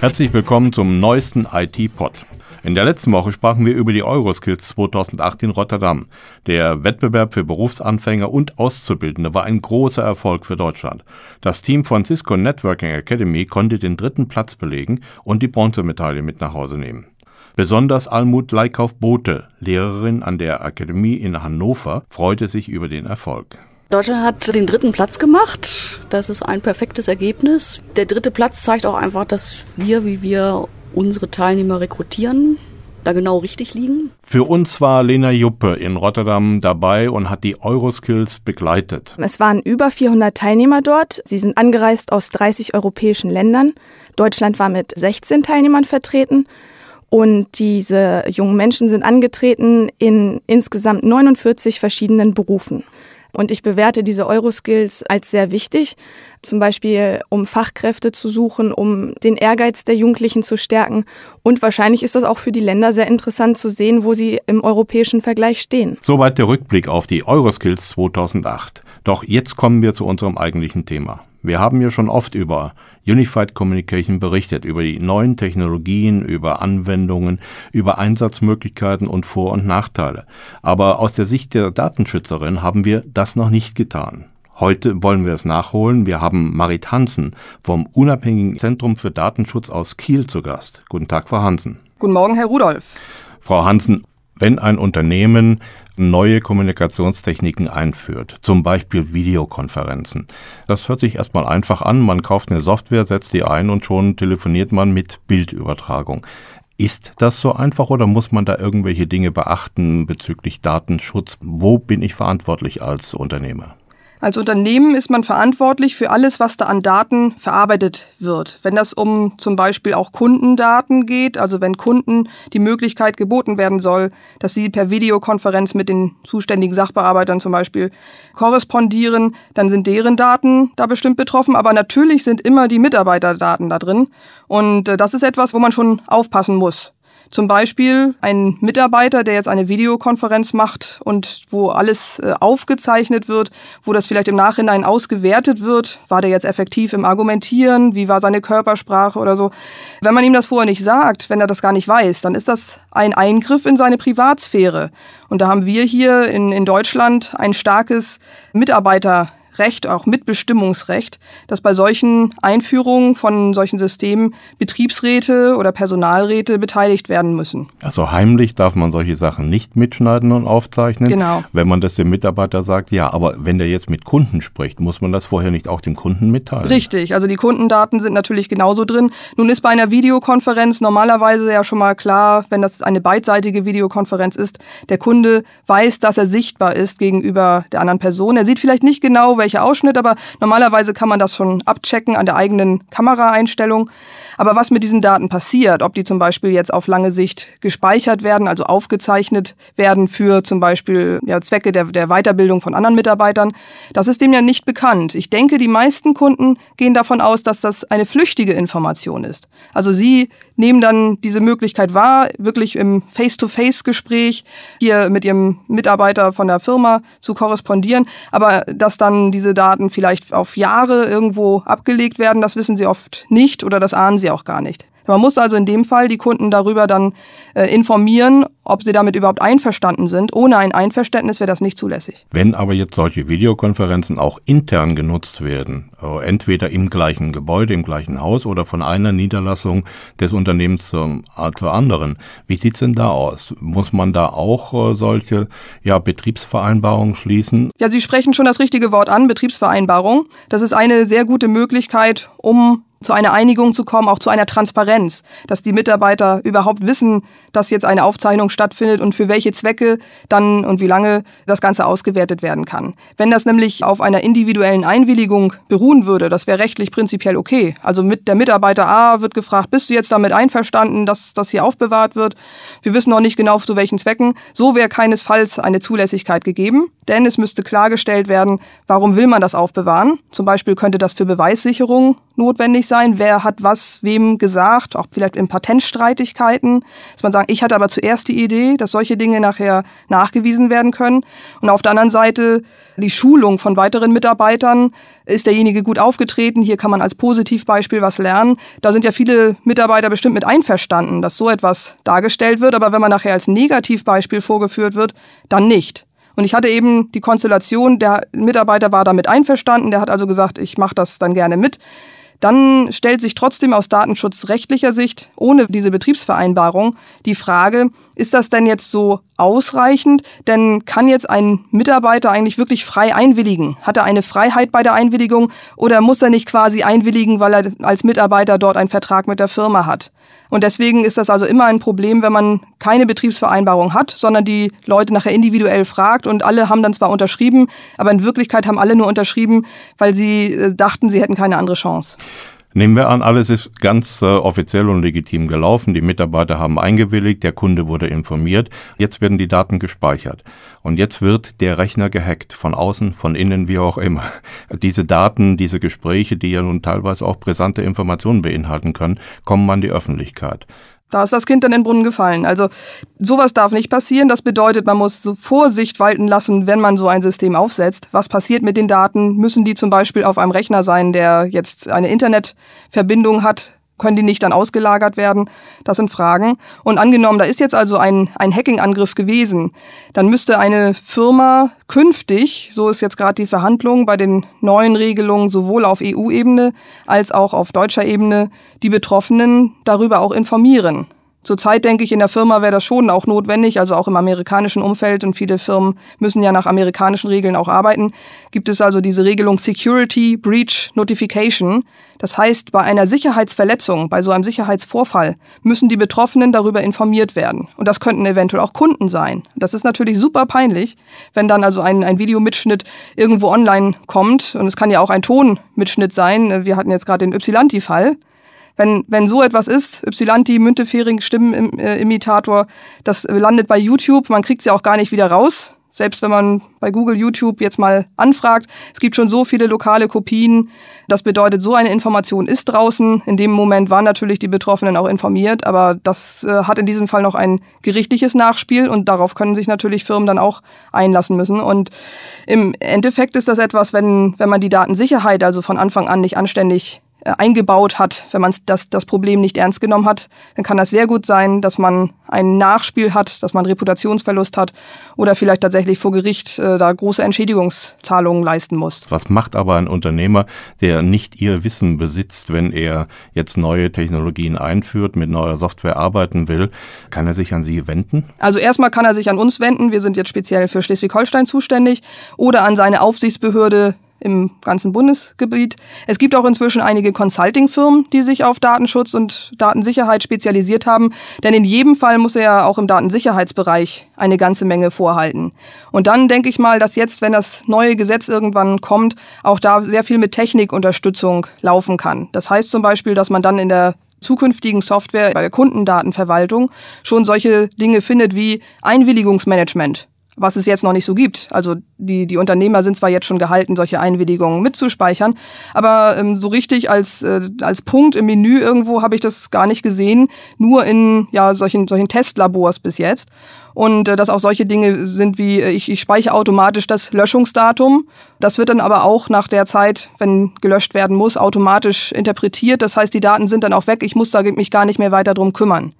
Herzlich willkommen zum neuesten IT-Pod. In der letzten Woche sprachen wir über die Euroskills 2008 in Rotterdam. Der Wettbewerb für Berufsanfänger und Auszubildende war ein großer Erfolg für Deutschland. Das Team von Cisco Networking Academy konnte den dritten Platz belegen und die Bronzemedaille mit nach Hause nehmen. Besonders Almut Leikauf-Bote, Lehrerin an der Akademie in Hannover, freute sich über den Erfolg. Deutschland hat den dritten Platz gemacht. Das ist ein perfektes Ergebnis. Der dritte Platz zeigt auch einfach, dass wir, wie wir unsere Teilnehmer rekrutieren, da genau richtig liegen. Für uns war Lena Juppe in Rotterdam dabei und hat die Euroskills begleitet. Es waren über 400 Teilnehmer dort. Sie sind angereist aus 30 europäischen Ländern. Deutschland war mit 16 Teilnehmern vertreten. Und diese jungen Menschen sind angetreten in insgesamt 49 verschiedenen Berufen. Und ich bewerte diese Euroskills als sehr wichtig, zum Beispiel um Fachkräfte zu suchen, um den Ehrgeiz der Jugendlichen zu stärken. Und wahrscheinlich ist das auch für die Länder sehr interessant zu sehen, wo sie im europäischen Vergleich stehen. Soweit der Rückblick auf die Euroskills 2008. Doch jetzt kommen wir zu unserem eigentlichen Thema. Wir haben ja schon oft über Unified Communication berichtet, über die neuen Technologien, über Anwendungen, über Einsatzmöglichkeiten und Vor- und Nachteile. Aber aus der Sicht der Datenschützerin haben wir das noch nicht getan. Heute wollen wir es nachholen. Wir haben Marit Hansen vom Unabhängigen Zentrum für Datenschutz aus Kiel zu Gast. Guten Tag, Frau Hansen. Guten Morgen, Herr Rudolph. Frau Hansen, wenn ein Unternehmen neue Kommunikationstechniken einführt, zum Beispiel Videokonferenzen. Das hört sich erstmal einfach an, man kauft eine Software, setzt die ein und schon telefoniert man mit Bildübertragung. Ist das so einfach oder muss man da irgendwelche Dinge beachten bezüglich Datenschutz? Wo bin ich verantwortlich als Unternehmer? Als Unternehmen ist man verantwortlich für alles, was da an Daten verarbeitet wird. Wenn das um zum Beispiel auch Kundendaten geht, also wenn Kunden die Möglichkeit geboten werden soll, dass sie per Videokonferenz mit den zuständigen Sachbearbeitern zum Beispiel korrespondieren, dann sind deren Daten da bestimmt betroffen. Aber natürlich sind immer die Mitarbeiterdaten da drin. Und äh, das ist etwas, wo man schon aufpassen muss. Zum Beispiel ein Mitarbeiter, der jetzt eine Videokonferenz macht und wo alles äh, aufgezeichnet wird, wo das vielleicht im Nachhinein ausgewertet wird. War der jetzt effektiv im Argumentieren? Wie war seine Körpersprache oder so? Wenn man ihm das vorher nicht sagt, wenn er das gar nicht weiß, dann ist das ein Eingriff in seine Privatsphäre. Und da haben wir hier in, in Deutschland ein starkes Mitarbeiter Recht, auch Mitbestimmungsrecht, dass bei solchen Einführungen von solchen Systemen Betriebsräte oder Personalräte beteiligt werden müssen. Also heimlich darf man solche Sachen nicht mitschneiden und aufzeichnen. Genau. Wenn man das dem Mitarbeiter sagt, ja, aber wenn der jetzt mit Kunden spricht, muss man das vorher nicht auch dem Kunden mitteilen? Richtig, also die Kundendaten sind natürlich genauso drin. Nun ist bei einer Videokonferenz normalerweise ja schon mal klar, wenn das eine beidseitige Videokonferenz ist, der Kunde weiß, dass er sichtbar ist gegenüber der anderen Person. Er sieht vielleicht nicht genau, welche welcher Ausschnitt, aber normalerweise kann man das schon abchecken an der eigenen Kameraeinstellung. Aber was mit diesen Daten passiert, ob die zum Beispiel jetzt auf lange Sicht gespeichert werden, also aufgezeichnet werden für zum Beispiel ja, Zwecke der, der Weiterbildung von anderen Mitarbeitern, das ist dem ja nicht bekannt. Ich denke, die meisten Kunden gehen davon aus, dass das eine flüchtige Information ist. Also sie nehmen dann diese Möglichkeit wahr, wirklich im Face-to-Face-Gespräch hier mit ihrem Mitarbeiter von der Firma zu korrespondieren. Aber dass dann diese Daten vielleicht auf Jahre irgendwo abgelegt werden, das wissen sie oft nicht oder das ahnen sie auch gar nicht. Man muss also in dem Fall die Kunden darüber dann äh, informieren, ob sie damit überhaupt einverstanden sind. Ohne ein Einverständnis wäre das nicht zulässig. Wenn aber jetzt solche Videokonferenzen auch intern genutzt werden, äh, entweder im gleichen Gebäude, im gleichen Haus oder von einer Niederlassung des Unternehmens zur, äh, zur anderen, wie sieht's denn da aus? Muss man da auch äh, solche ja, Betriebsvereinbarungen schließen? Ja, Sie sprechen schon das richtige Wort an, Betriebsvereinbarung. Das ist eine sehr gute Möglichkeit, um zu einer Einigung zu kommen, auch zu einer Transparenz, dass die Mitarbeiter überhaupt wissen, dass jetzt eine Aufzeichnung stattfindet und für welche Zwecke dann und wie lange das Ganze ausgewertet werden kann. Wenn das nämlich auf einer individuellen Einwilligung beruhen würde, das wäre rechtlich prinzipiell okay. Also mit der Mitarbeiter A wird gefragt, bist du jetzt damit einverstanden, dass das hier aufbewahrt wird? Wir wissen noch nicht genau zu welchen Zwecken. So wäre keinesfalls eine Zulässigkeit gegeben, denn es müsste klargestellt werden, warum will man das aufbewahren? Zum Beispiel könnte das für Beweissicherung notwendig sein. Wer hat was wem gesagt, auch vielleicht in Patentstreitigkeiten, dass man sagt, ich hatte aber zuerst die Idee, dass solche Dinge nachher nachgewiesen werden können. Und auf der anderen Seite die Schulung von weiteren Mitarbeitern. Ist derjenige gut aufgetreten? Hier kann man als Positivbeispiel was lernen. Da sind ja viele Mitarbeiter bestimmt mit einverstanden, dass so etwas dargestellt wird. Aber wenn man nachher als Negativbeispiel vorgeführt wird, dann nicht. Und ich hatte eben die Konstellation, der Mitarbeiter war damit einverstanden, der hat also gesagt, ich mache das dann gerne mit. Dann stellt sich trotzdem aus datenschutzrechtlicher Sicht ohne diese Betriebsvereinbarung die Frage, ist das denn jetzt so ausreichend? Denn kann jetzt ein Mitarbeiter eigentlich wirklich frei einwilligen? Hat er eine Freiheit bei der Einwilligung oder muss er nicht quasi einwilligen, weil er als Mitarbeiter dort einen Vertrag mit der Firma hat? Und deswegen ist das also immer ein Problem, wenn man keine Betriebsvereinbarung hat, sondern die Leute nachher individuell fragt und alle haben dann zwar unterschrieben, aber in Wirklichkeit haben alle nur unterschrieben, weil sie äh, dachten, sie hätten keine andere Chance. Nehmen wir an, alles ist ganz äh, offiziell und legitim gelaufen. Die Mitarbeiter haben eingewilligt, der Kunde wurde informiert. Jetzt werden die Daten gespeichert. Und jetzt wird der Rechner gehackt, von außen, von innen, wie auch immer. Diese Daten, diese Gespräche, die ja nun teilweise auch brisante Informationen beinhalten können, kommen an die Öffentlichkeit. Da ist das Kind dann in den Brunnen gefallen. Also sowas darf nicht passieren. Das bedeutet, man muss so Vorsicht walten lassen, wenn man so ein System aufsetzt. Was passiert mit den Daten? Müssen die zum Beispiel auf einem Rechner sein, der jetzt eine Internetverbindung hat? Können die nicht dann ausgelagert werden? Das sind Fragen. Und angenommen, da ist jetzt also ein, ein Hacking-Angriff gewesen, dann müsste eine Firma künftig, so ist jetzt gerade die Verhandlung bei den neuen Regelungen sowohl auf EU-Ebene als auch auf deutscher Ebene, die Betroffenen darüber auch informieren. Zurzeit denke ich, in der Firma wäre das schon auch notwendig, also auch im amerikanischen Umfeld und viele Firmen müssen ja nach amerikanischen Regeln auch arbeiten. Gibt es also diese Regelung Security Breach Notification. Das heißt, bei einer Sicherheitsverletzung, bei so einem Sicherheitsvorfall, müssen die Betroffenen darüber informiert werden. Und das könnten eventuell auch Kunden sein. Das ist natürlich super peinlich, wenn dann also ein, ein Videomitschnitt irgendwo online kommt. Und es kann ja auch ein Tonmitschnitt sein. Wir hatten jetzt gerade den Ypsilanti-Fall wenn, wenn so etwas ist, Ypsilanti, Müntefering, Stimmenimitator, das landet bei YouTube, man kriegt sie auch gar nicht wieder raus. Selbst wenn man bei Google, YouTube jetzt mal anfragt, es gibt schon so viele lokale Kopien. Das bedeutet, so eine Information ist draußen. In dem Moment waren natürlich die Betroffenen auch informiert, aber das äh, hat in diesem Fall noch ein gerichtliches Nachspiel und darauf können sich natürlich Firmen dann auch einlassen müssen. Und im Endeffekt ist das etwas, wenn, wenn man die Datensicherheit also von Anfang an nicht anständig eingebaut hat, wenn man das, das Problem nicht ernst genommen hat, dann kann das sehr gut sein, dass man ein Nachspiel hat, dass man Reputationsverlust hat oder vielleicht tatsächlich vor Gericht äh, da große Entschädigungszahlungen leisten muss. Was macht aber ein Unternehmer, der nicht ihr Wissen besitzt, wenn er jetzt neue Technologien einführt, mit neuer Software arbeiten will? Kann er sich an Sie wenden? Also erstmal kann er sich an uns wenden. Wir sind jetzt speziell für Schleswig-Holstein zuständig oder an seine Aufsichtsbehörde im ganzen Bundesgebiet. Es gibt auch inzwischen einige Consulting-Firmen, die sich auf Datenschutz und Datensicherheit spezialisiert haben, denn in jedem Fall muss er ja auch im Datensicherheitsbereich eine ganze Menge vorhalten. Und dann denke ich mal, dass jetzt, wenn das neue Gesetz irgendwann kommt, auch da sehr viel mit Technikunterstützung laufen kann. Das heißt zum Beispiel, dass man dann in der zukünftigen Software bei der Kundendatenverwaltung schon solche Dinge findet wie Einwilligungsmanagement was es jetzt noch nicht so gibt. Also die, die Unternehmer sind zwar jetzt schon gehalten, solche Einwilligungen mitzuspeichern, aber ähm, so richtig als, äh, als Punkt im Menü irgendwo habe ich das gar nicht gesehen, nur in ja, solchen, solchen Testlabors bis jetzt. Und äh, dass auch solche Dinge sind wie, äh, ich, ich speichere automatisch das Löschungsdatum. Das wird dann aber auch nach der Zeit, wenn gelöscht werden muss, automatisch interpretiert. Das heißt, die Daten sind dann auch weg. Ich muss da mich gar nicht mehr weiter drum kümmern.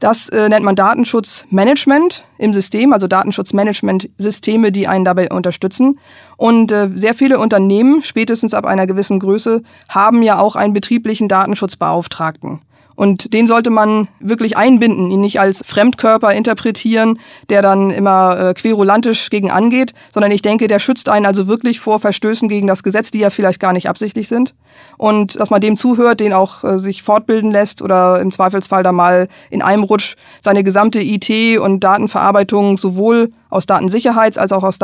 Das äh, nennt man Datenschutzmanagement im System, also Datenschutzmanagement-Systeme, die einen dabei unterstützen. Und äh, sehr viele Unternehmen, spätestens ab einer gewissen Größe, haben ja auch einen betrieblichen Datenschutzbeauftragten. Und den sollte man wirklich einbinden, ihn nicht als Fremdkörper interpretieren, der dann immer äh, querulantisch gegen angeht, sondern ich denke, der schützt einen also wirklich vor Verstößen gegen das Gesetz, die ja vielleicht gar nicht absichtlich sind. Und dass man dem zuhört, den auch äh, sich fortbilden lässt oder im Zweifelsfall da mal in einem Rutsch seine gesamte IT- und Datenverarbeitung sowohl aus Datensicherheits- als auch aus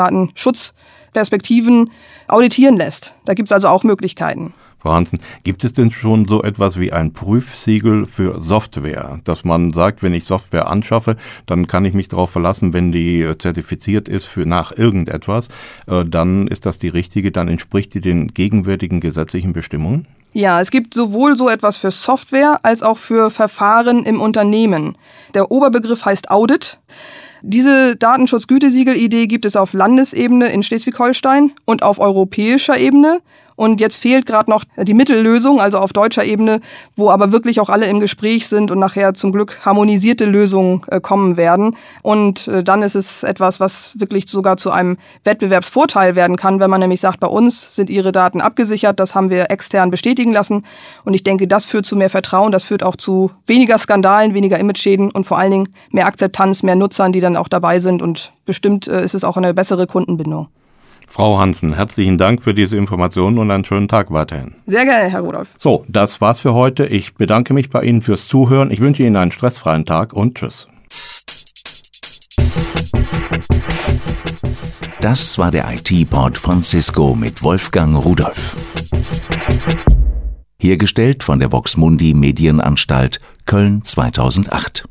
Datenschutzperspektiven auditieren lässt. Da gibt es also auch Möglichkeiten. Frau Hansen, gibt es denn schon so etwas wie ein Prüfsiegel für Software, dass man sagt, wenn ich Software anschaffe, dann kann ich mich darauf verlassen, wenn die äh, zertifiziert ist für nach irgendetwas, äh, dann ist das die richtige, dann entspricht die den gegenwärtigen gesetzlichen Bestimmungen? Ja, es gibt sowohl so etwas für Software als auch für Verfahren im Unternehmen. Der Oberbegriff heißt Audit. Diese Datenschutzgütesiegel-Idee gibt es auf Landesebene in Schleswig-Holstein und auf europäischer Ebene. Und jetzt fehlt gerade noch die Mittellösung, also auf deutscher Ebene, wo aber wirklich auch alle im Gespräch sind und nachher zum Glück harmonisierte Lösungen äh, kommen werden. Und äh, dann ist es etwas, was wirklich sogar zu einem Wettbewerbsvorteil werden kann, wenn man nämlich sagt, bei uns sind ihre Daten abgesichert, das haben wir extern bestätigen lassen. Und ich denke, das führt zu mehr Vertrauen, das führt auch zu weniger Skandalen, weniger Image-Schäden und vor allen Dingen mehr Akzeptanz, mehr Nutzern, die dann auch dabei sind. Und bestimmt äh, ist es auch eine bessere Kundenbindung. Frau Hansen, herzlichen Dank für diese Informationen und einen schönen Tag weiterhin. Sehr gerne, Herr Rudolph. So, das war's für heute. Ich bedanke mich bei Ihnen fürs Zuhören. Ich wünsche Ihnen einen stressfreien Tag und tschüss. Das war der IT-Pod von Cisco mit Wolfgang Rudolph. Hergestellt von der Voxmundi Medienanstalt Köln 2008.